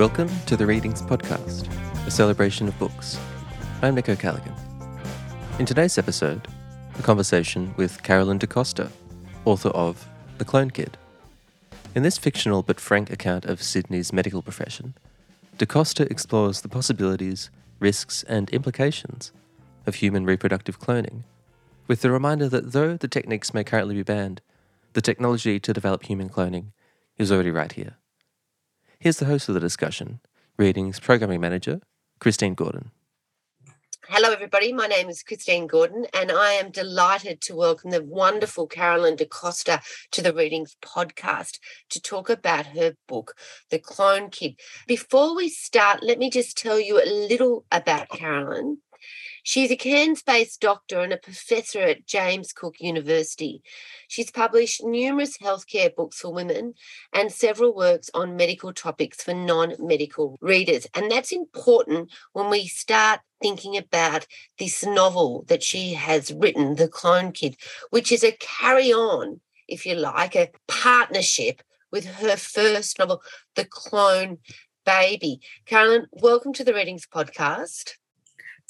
Welcome to the Readings Podcast, a celebration of books. I'm Nico Callaghan. In today's episode, a conversation with Carolyn de Costa, author of The Clone Kid. In this fictional but frank account of Sydney's medical profession, de Costa explores the possibilities, risks, and implications of human reproductive cloning, with the reminder that though the techniques may currently be banned, the technology to develop human cloning is already right here. Here's the host of the discussion, Readings Programming Manager, Christine Gordon. Hello, everybody. My name is Christine Gordon, and I am delighted to welcome the wonderful Carolyn de Costa to the Readings podcast to talk about her book, The Clone Kid. Before we start, let me just tell you a little about Carolyn. She's a Cairns based doctor and a professor at James Cook University. She's published numerous healthcare books for women and several works on medical topics for non medical readers. And that's important when we start thinking about this novel that she has written, The Clone Kid, which is a carry on, if you like, a partnership with her first novel, The Clone Baby. Carolyn, welcome to the Readings Podcast.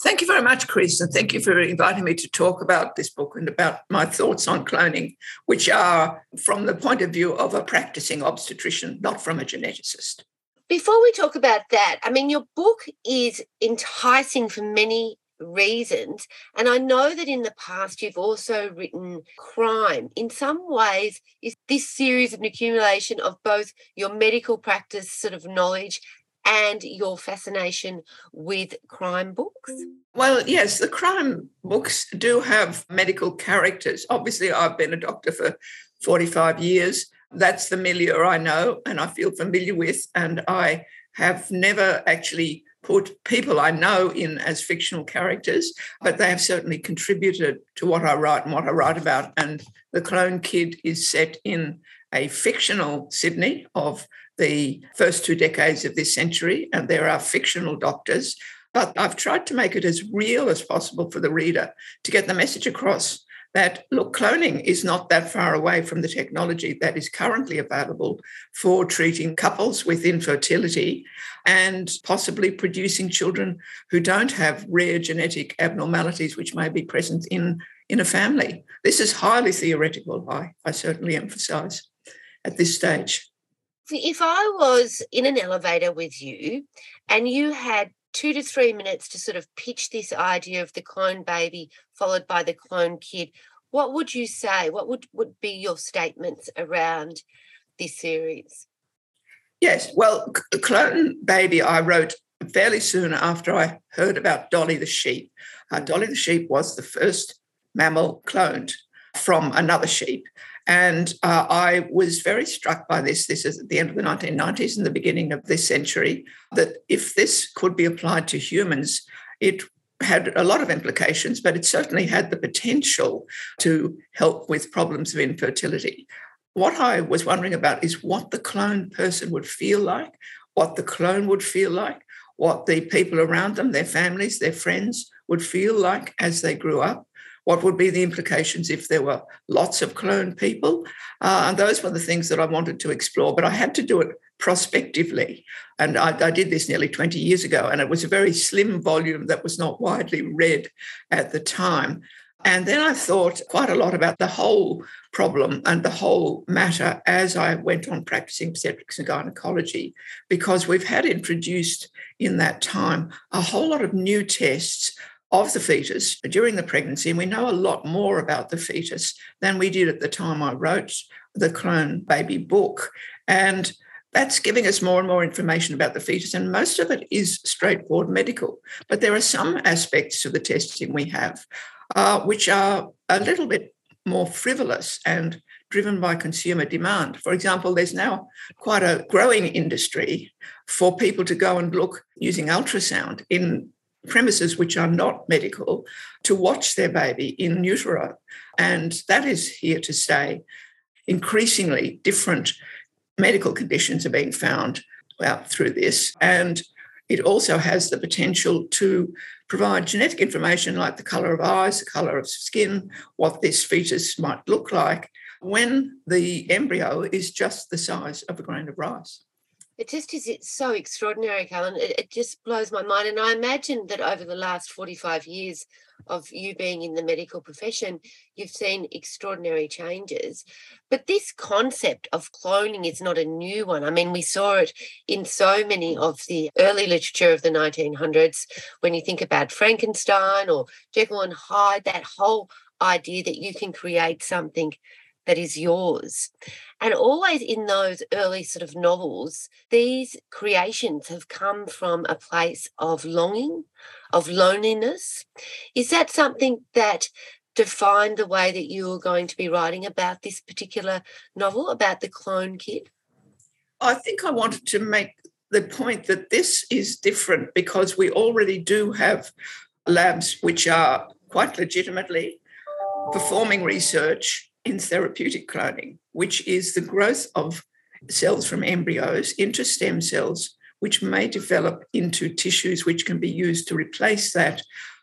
Thank you very much, Chris, and thank you for inviting me to talk about this book and about my thoughts on cloning, which are from the point of view of a practicing obstetrician, not from a geneticist. Before we talk about that, I mean, your book is enticing for many reasons. And I know that in the past you've also written crime. In some ways, is this series an accumulation of both your medical practice sort of knowledge and your fascination with crime books? Mm. Well, yes, the crime books do have medical characters. Obviously, I've been a doctor for 45 years. That's the milieu I know and I feel familiar with. And I have never actually put people I know in as fictional characters, but they have certainly contributed to what I write and what I write about. And The Clone Kid is set in a fictional Sydney of the first two decades of this century, and there are fictional doctors. But I've tried to make it as real as possible for the reader to get the message across that, look, cloning is not that far away from the technology that is currently available for treating couples with infertility and possibly producing children who don't have rare genetic abnormalities which may be present in, in a family. This is highly theoretical, I, I certainly emphasize at this stage. If I was in an elevator with you and you had two to three minutes to sort of pitch this idea of the clone baby followed by the clone kid, what would you say? What would, would be your statements around this series? Yes, well, Clone Baby, I wrote fairly soon after I heard about Dolly the sheep. Uh, Dolly the sheep was the first mammal cloned from another sheep. And uh, I was very struck by this. This is at the end of the 1990s and the beginning of this century, that if this could be applied to humans, it had a lot of implications, but it certainly had the potential to help with problems of infertility. What I was wondering about is what the clone person would feel like, what the clone would feel like, what the people around them, their families, their friends would feel like as they grew up what would be the implications if there were lots of cloned people. Uh, and those were the things that I wanted to explore, but I had to do it prospectively. And I, I, did this nearly 20 years ago, and it was a very slim volume that was not widely read at the time. And then I thought quite a lot about the whole problem and the whole matter as I went on practicing obstetrics and gynecology, because we've had introduced in that time a whole lot of new tests of the fetus during the pregnancy. And we know a lot more about the fetus than we did at the time I wrote the Clone Baby book. And that's giving us more and more information about the fetus, and most of it is straightforward medical. But there are some aspects of the testing we have uh, which are a little bit more frivolous and driven by consumer demand. For example, there's now quite a growing industry for people to go and look using ultrasound in premises which are not medical to watch their baby in utero. And that is here to stay. Increasingly, different medical conditions are being found out through this. And it also has the potential to provide genetic information like the color of eyes, the color of skin, what this fetus might look like when the embryo is just the size of a grain of rice. It just is it's so extraordinary, Carolyn. It, it just blows my mind. And I imagine that over the last 45 years of you being in the medical profession, you've seen extraordinary changes. But this concept of cloning is not a new one. I mean, we saw it in so many of the early literature of the 1900s. When you think about Frankenstein or Jekyll and Hyde, that whole idea that you can create something that is yours. And always in those early sort of novels, these creations have come from a place of longing, of loneliness. Is that something that defined the way that you were going to be writing about this particular novel, about the clone kid? I think I wanted to make the point that this is different because we already do have labs which are quite legitimately performing research in therapeutic cloning, which is the growth of cells from embryos into stem cells, which may develop into tissues which can be used to replace that.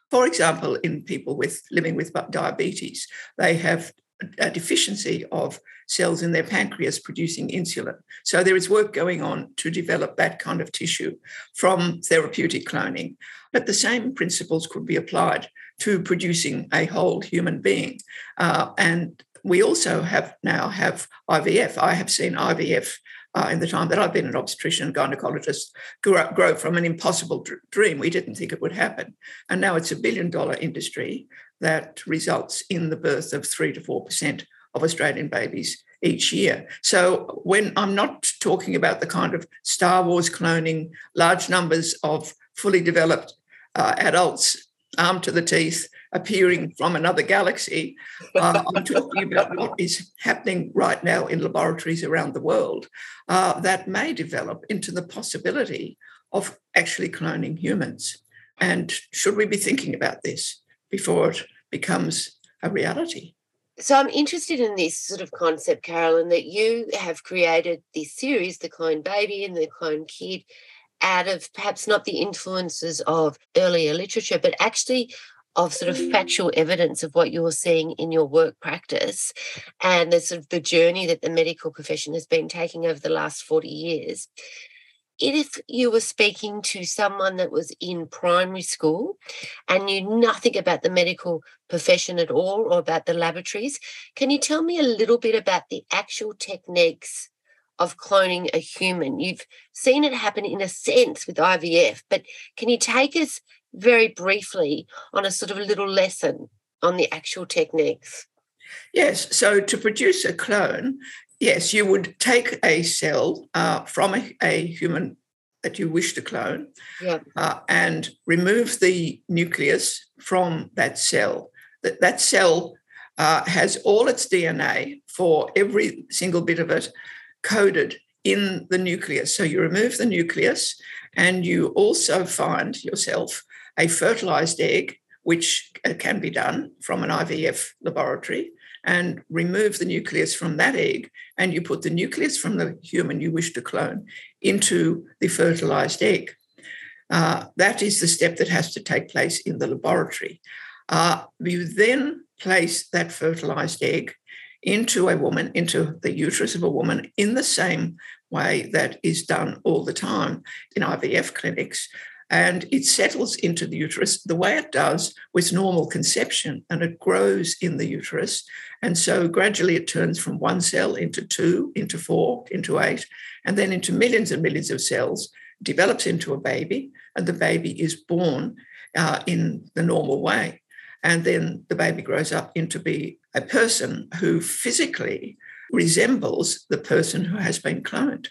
For example, in people with living with diabetes, they have a deficiency of cells in their pancreas producing insulin. So there is work going on to develop that kind of tissue from therapeutic cloning. But the same principles could be applied to producing a whole human being. Uh, and we also have now have IVF. I have seen IVF uh, in the time that I've been an obstetrician and gynecologist grow, grow from an impossible dr- dream. We didn't think it would happen. And now it's a billion dollar industry that results in the birth of three to 4% of Australian babies each year. So when I'm not talking about the kind of Star Wars cloning, large numbers of fully developed uh, adults armed to the teeth appearing from another galaxy. Uh, I'm talking about what is happening right now in laboratories around the world uh, that may develop into the possibility of actually cloning humans. And should we be thinking about this before it becomes a reality? So I'm interested in this sort of concept, Carolyn, that you have created this series, The Clone Baby and The Clone Kid, out of perhaps not the influences of earlier literature, but actually of sort of mm. factual evidence of what you're seeing in your work practice and the sort of the journey that the medical profession has been taking over the last 40 years. If you were speaking to someone that was in primary school and knew nothing about the medical profession at all or about the laboratories, can you tell me a little bit about the actual techniques of cloning a human? You've seen it happen in a sense with IVF, but can you take us very briefly on a sort of a little lesson on the actual techniques? Yes. So to produce a clone, yes, you would take a cell uh, from a, a, human that you wish to clone yeah. uh, and remove the nucleus from that cell. That, that cell uh, has all its DNA for every single bit of it coded in the nucleus. So you remove the nucleus and you also find yourself a fertilized egg, which uh, can be done from an IVF laboratory, and remove the nucleus from that egg. And you put the nucleus from the human you wish to clone into the fertilized egg. Uh, that is the step that has to take place in the laboratory. Uh, you then place that fertilized egg into a woman, into the uterus of a woman, in the same way that is done all the time in IVF clinics and it settles into the uterus the way it does with normal conception and it grows in the uterus. And so gradually it turns from one cell into two, into four, into eight, and then into millions and millions of cells, develops into a baby, and the baby is born uh, in the normal way. And then the baby grows up into be a person who physically resembles the person who has been cloned.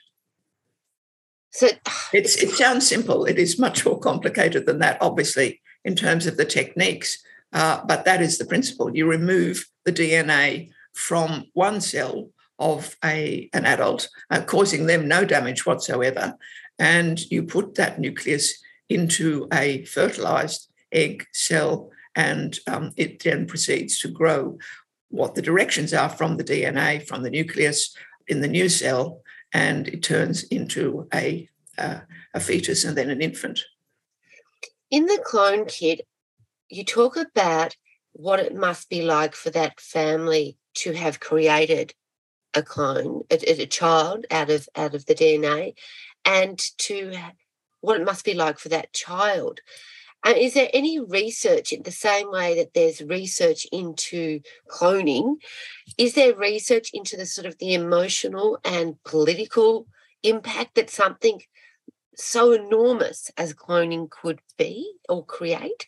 So it's, it sounds simple. It is much more complicated than that, obviously, in terms of the techniques. Uh, but that is the principle. You remove the DNA from one cell of a, an adult, uh, causing them no damage whatsoever, and you put that nucleus into a fertilized egg cell, and um, it then proceeds to grow. What the directions are from the DNA, from the nucleus in the new cell, and it turns into a, uh, a fetus and then an infant. In the clone kid, you talk about what it must be like for that family to have created a clone, a, a child out of out of the DNA, and to what it must be like for that child. And is there any research in the same way that there's research into cloning? Is there research into the sort of the emotional and political impact that something so enormous as cloning could be or create?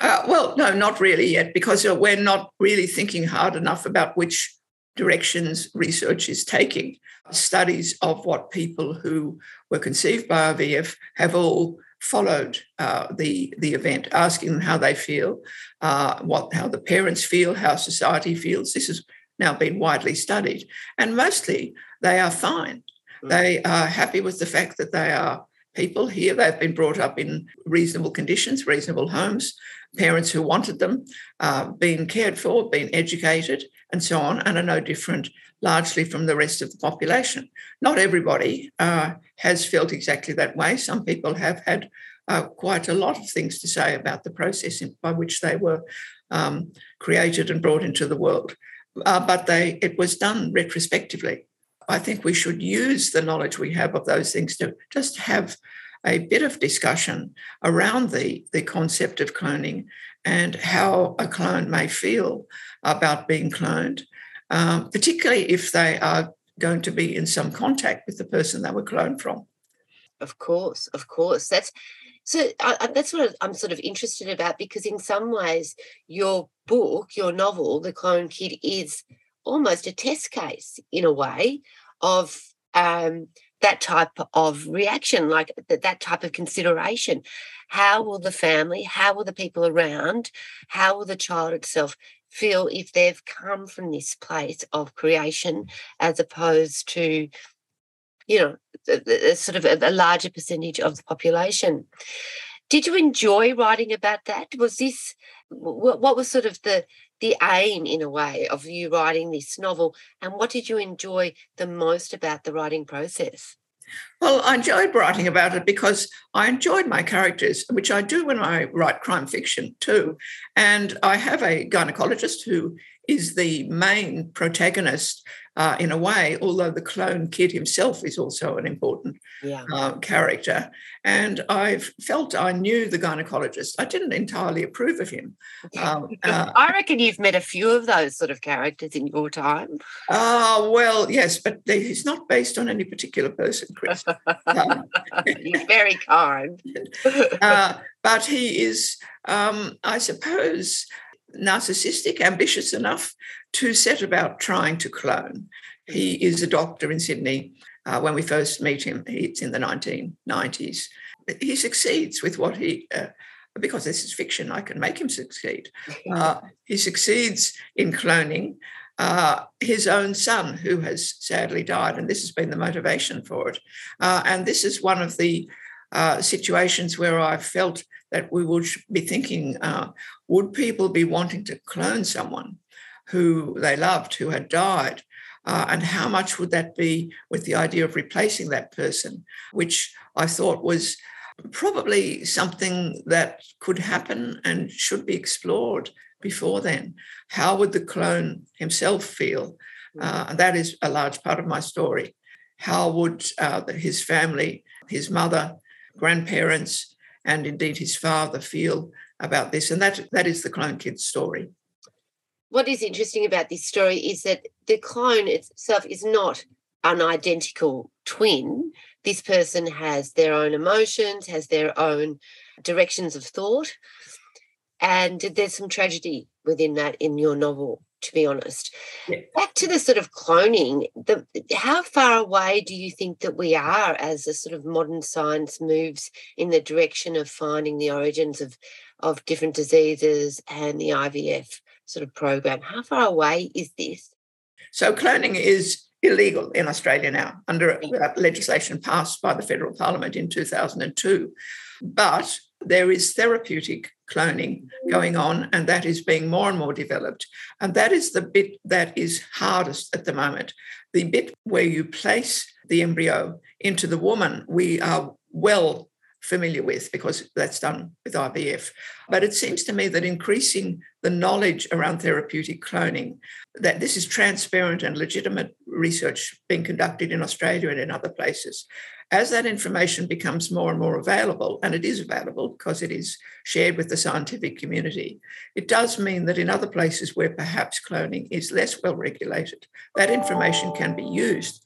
Uh, well, no, not really yet, because uh, we're not really thinking hard enough about which directions research is taking. Studies of what people who were conceived by IVF have all followed uh, the the event, asking them how they feel, uh, what how the parents feel, how society feels. This has now been widely studied, and mostly they are fine. Mm. They are happy with the fact that they are people here. They've been brought up in reasonable conditions, reasonable homes, parents who wanted them, uh, being cared for, being educated, and so on, and are no different largely from the rest of the population. Not everybody uh, has felt exactly that way. Some people have had uh, quite a lot of things to say about the process by which they were um, created and brought into the world. Uh, but they, it was done retrospectively. I think we should use the knowledge we have of those things to just have a bit of discussion around the, the concept of cloning and how a clone may feel about being cloned, um, particularly if they are going to be in some contact with the person they were cloned from. Of course, of course. That's so. Uh, that's what I'm sort of interested about because, in some ways, your book, your novel, The Clone Kid, is almost a test case in a way of um, that type of reaction, like that, that type of consideration. How will the family, how will the people around, how will the child itself feel if they've come from this place of creation as opposed to, you know, a, a sort of a, a larger percentage of the population? Did you enjoy writing about that? Was this what, what was sort of the the aim in a way of you writing this novel and what did you enjoy the most about the writing process well, I enjoyed writing about it because I enjoyed my characters, which I do when I write crime fiction too. And I have a gynecologist who is the main protagonist uh, in a way, although the clone kid himself is also an important yeah. uh, character. And I felt I knew the gynecologist. I didn't entirely approve of him. Um, uh, I reckon you've met a few of those sort of characters in your time. Oh, well, yes, but he's not based on any particular person, Chris. Um, You're very kind. Uh, but he is, um, I suppose, narcissistic, ambitious enough to set about trying to clone. He is a doctor in Sydney. Uh, when we first meet him, it's in the 1990s. He succeeds with what he, uh, because this is fiction, I can make him succeed. Uh, he succeeds in cloning uh, his own son, who has sadly died, and this has been the motivation for it. Uh, and this is one of the uh, situations where I felt that we would be thinking uh, would people be wanting to clone someone who they loved, who had died? Uh, and how much would that be with the idea of replacing that person, which I thought was probably something that could happen and should be explored before then. How would the clone himself feel? Hmm. Uh, and that is a large part of my story. How would uh, his family, his mother, grandparents, and indeed his father feel about this. And that, that is the clone kid's story. What is interesting about this story is that the clone itself is not an identical twin. This person has their own emotions, has their own directions of thought. And there's some tragedy within that in your novel to be honest. Yeah. Back to the sort of cloning, the, how far away do you think that we are as a sort of modern science moves in the direction of finding the origins of, of different diseases and the IVF sort of program? How far away is this? So cloning is illegal in Australia now under legislation passed by the federal parliament in 2002. But there is therapeutic cloning going on, and that is being more and more developed. And that is the bit that is hardest at the moment. The bit where you place the embryo into the woman, we are well familiar with because that's done with IVF. But it seems to me that increasing the knowledge around therapeutic cloning, that this is transparent and legitimate research being conducted in Australia and in other places. As that information becomes more and more available, and it is available because it is shared with the scientific community, it does mean that in other places where perhaps cloning is less well regulated, that information can be used.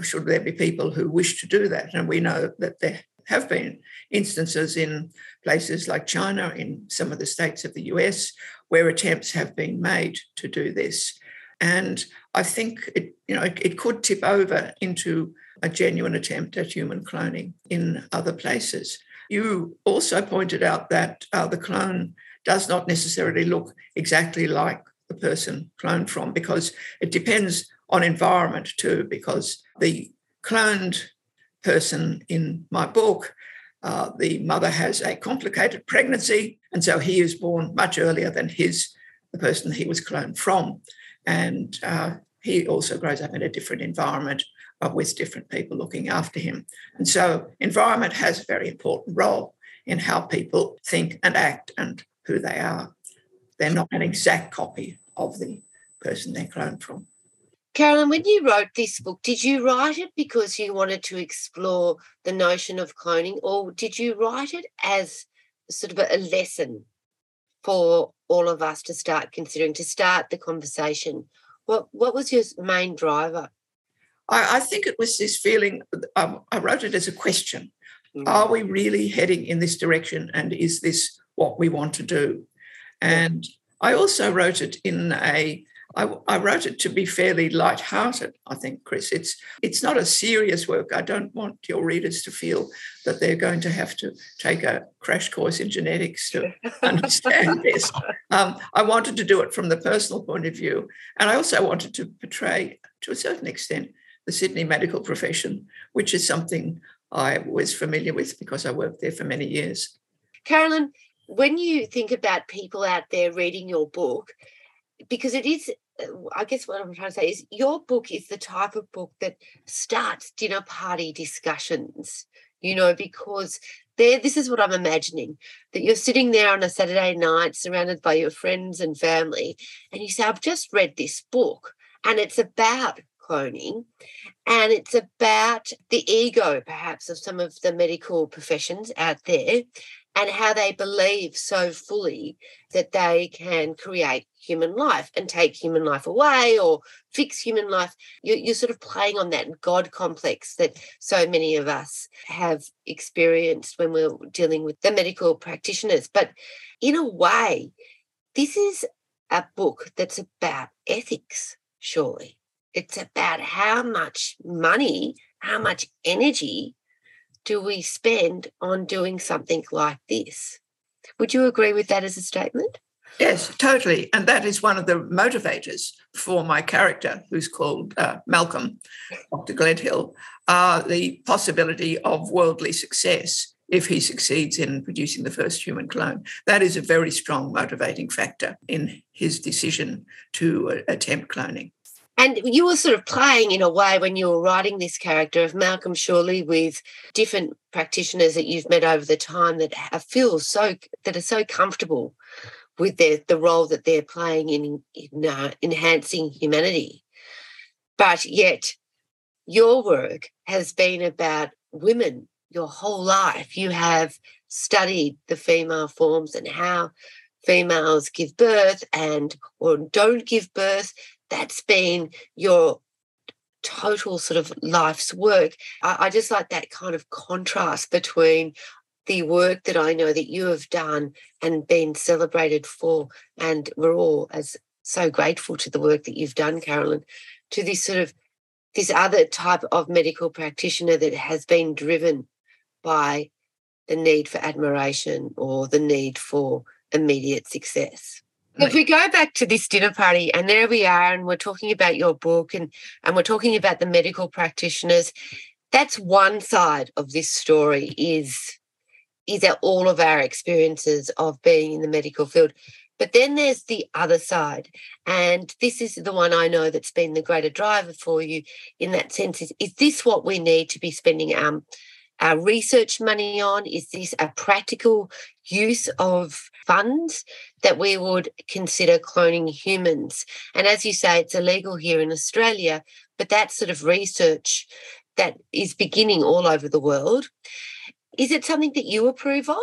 Should there be people who wish to do that? And we know that there have been instances in places like China, in some of the states of the US, where attempts have been made to do this. And I think it, you know, it, it could tip over into a genuine attempt at human cloning in other places. You also pointed out that uh, the clone does not necessarily look exactly like the person cloned from because it depends on environment too, because the cloned person in my book, uh, the mother has a complicated pregnancy, and so he is born much earlier than his the person he was cloned from, and uh, he also grows up in a different environment uh, with different people looking after him. And so, environment has a very important role in how people think and act and who they are. They're not an exact copy of the person they're cloned from. Carolyn, when you wrote this book, did you write it because you wanted to explore the notion of cloning, or did you write it as sort of a lesson for all of us to start considering, to start the conversation? What what was your main driver? I, I think it was this feeling. Um, I wrote it as a question: mm-hmm. Are we really heading in this direction, and is this what we want to do? And I also wrote it in a I, I, wrote it to be fairly light-hearted. I think, Chris, it's it's not a serious work. I don't want your readers to feel that they're going to have to take a crash course in genetics to understand this. Um, I wanted to do it from the personal point of view, and I also wanted to portray, to a certain extent, the Sydney medical profession, which is something I was familiar with because I worked there for many years. Carolyn, when you think about people out there reading your book, because it is I guess what I'm trying to say is your book is the type of book that starts dinner party discussions, you know, because there, this is what I'm imagining that you're sitting there on a Saturday night surrounded by your friends and family, and you say, I've just read this book, and it's about cloning and it's about the ego perhaps of some of the medical professions out there and how they believe so fully that they can create human life and take human life away or fix human life. You're, you're, sort of playing on that God complex that so many of us have experienced when we're dealing with the medical practitioners. But in a way, this is a book that's about ethics, surely. It's about how much money, how much energy do we spend on doing something like this? Would you agree with that as a statement? Yes, totally. And that is one of the motivators for my character, who's called uh, Malcolm, Dr. Gledhill, uh, the possibility of worldly success if he succeeds in producing the first human clone. That is a very strong motivating factor in his decision to uh, attempt cloning. And you were sort of playing in a way when you were writing this character of Malcolm Shorley with different practitioners that you've met over the time that feel so that are so comfortable with their the role that they're playing in, in uh, enhancing humanity. But yet, your work has been about women your whole life. You have studied the female forms and how females give birth and or don't give birth that's been your total sort of life's work. I, I, just like that kind of contrast between the work that I know that you have done and been celebrated for, and we're all as so grateful to the work that you've done, Carolyn, to this sort of this other type of medical practitioner that has been driven by the need for admiration or the need for immediate success. If we go back to this dinner party, and there we are, and we're talking about your book, and and we're talking about the medical practitioners. That's one side of this story. Is is that all of our experiences of being in the medical field, but then there's the other side, and this is the one I know that's been the greater driver for you in that sense. Is is this what we need to be spending our research money on? Is this a practical use of funds that we would consider cloning humans? And as you say, it's illegal here in Australia, but that sort of research that is beginning all over the world. Is it something that you approve of?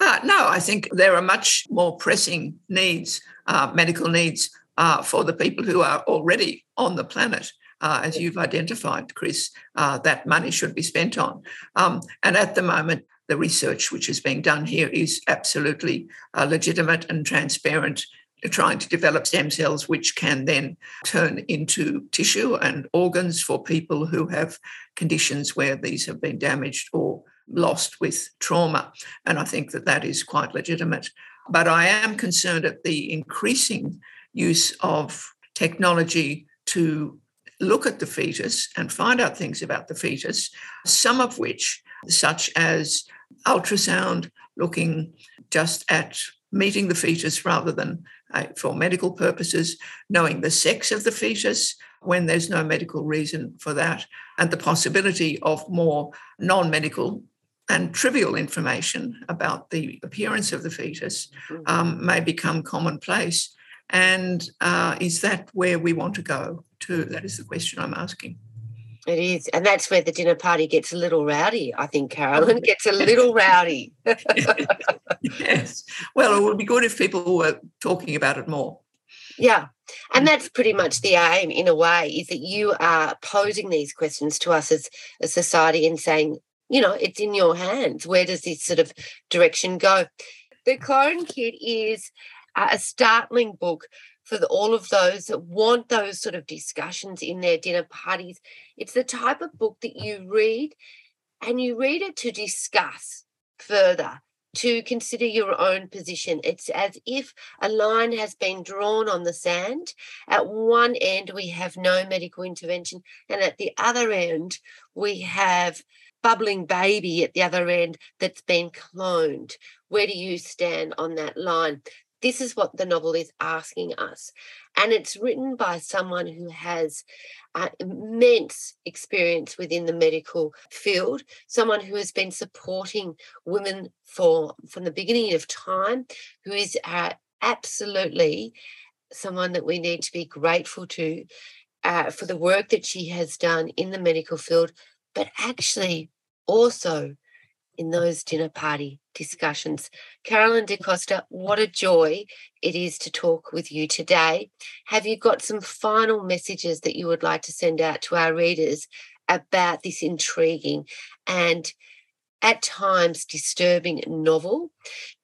Uh, no, I think there are much more pressing needs, uh, medical needs uh, for the people who are already on the planet. Uh, as you've identified, Chris, uh, that money should be spent on. Um, and at the moment, the research which is being done here is absolutely uh, legitimate and transparent trying to develop stem cells which can then turn into tissue and organs for people who have conditions where these have been damaged or lost with trauma. And I think that that is quite legitimate. But I am concerned at the increasing use of technology to look at the fetus and find out things about the fetus, some of which, such as ultrasound, looking just at meeting the fetus rather than uh, for medical purposes, knowing the sex of the fetus when there's no medical reason for that, and the possibility of more non medical and trivial information about the appearance of the fetus mm-hmm. um, may become commonplace. And uh, is that where we want to go to? That is the question I'm asking. It is. And that's where the dinner party gets a little rowdy, I think, Carolyn. Gets a little rowdy. yes. Well, it would be good if people were talking about it more. Yeah. And mm. that's pretty much the aim, in a way, is that you are posing these questions to us as a society and saying, you know, it's in your hands. Where does this sort of direction go? The Clone Kid is a startling book for the, all of those that want those sort of discussions in their dinner parties. It's the type of book that you read and you read it to discuss further, to consider your own position. It's as if a line has been drawn on the sand. At one end, we have no medical intervention, and at the other end, we have bubbling baby at the other end that's been cloned. Where do you stand on that line? This is what the novel is asking us. And it's written by someone who has uh, immense experience within the medical field, someone who has been supporting women for from the beginning of time, who is uh, absolutely someone that we need to be grateful to uh, for the work that she has done in the medical field, but actually also in those dinner party discussions. Carolyn de Costa, what a joy it is to talk with you today. Have you got some final messages that you would like to send out to our readers about this intriguing and at times disturbing novel?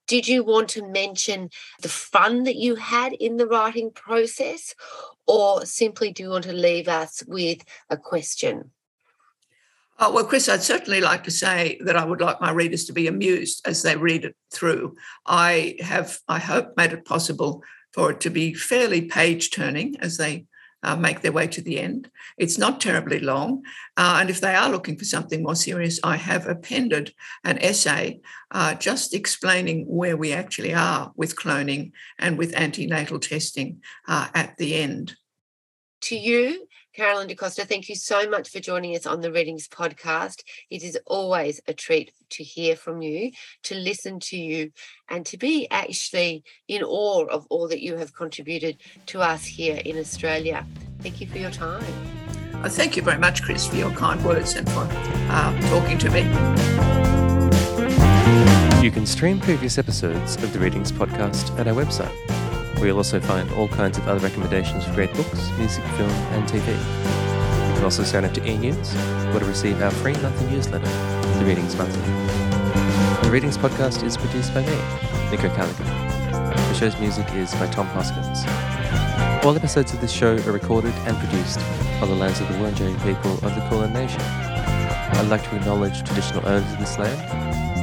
Did you want to mention the fun that you had in the writing process, or simply do you want to leave us with a question? Oh, well, Chris, I'd certainly like to say that I would like my readers to be amused as they read it through. I have, I hope, made it possible for it to be fairly page turning as they uh, make their way to the end. It's not terribly long. Uh, and if they are looking for something more serious, I have appended an essay uh, just explaining where we actually are with cloning and with antenatal testing uh, at the end. To you, Carolyn de Costa, thank you so much for joining us on the Readings podcast. It is always a treat to hear from you, to listen to you, and to be actually in awe of all that you have contributed to us here in Australia. Thank you for your time. Uh, thank you very much, Chris, for your kind words and for uh, talking to me. You can stream previous episodes of the Readings podcast at our website where you'll also find all kinds of other recommendations for great books, music, film, and TV. You can also sign up to e-news or to receive our free monthly newsletter, The Readings Monthly. The Readings podcast is produced by me, Nico Callaghan. The show's music is by Tom Hoskins. All episodes of this show are recorded and produced on the lands of the Wurundjeri people of the Kulin Nation. I'd like to acknowledge traditional owners of this land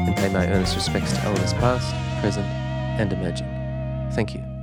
and pay my earnest respects to elders past, present, and emerging. Thank you.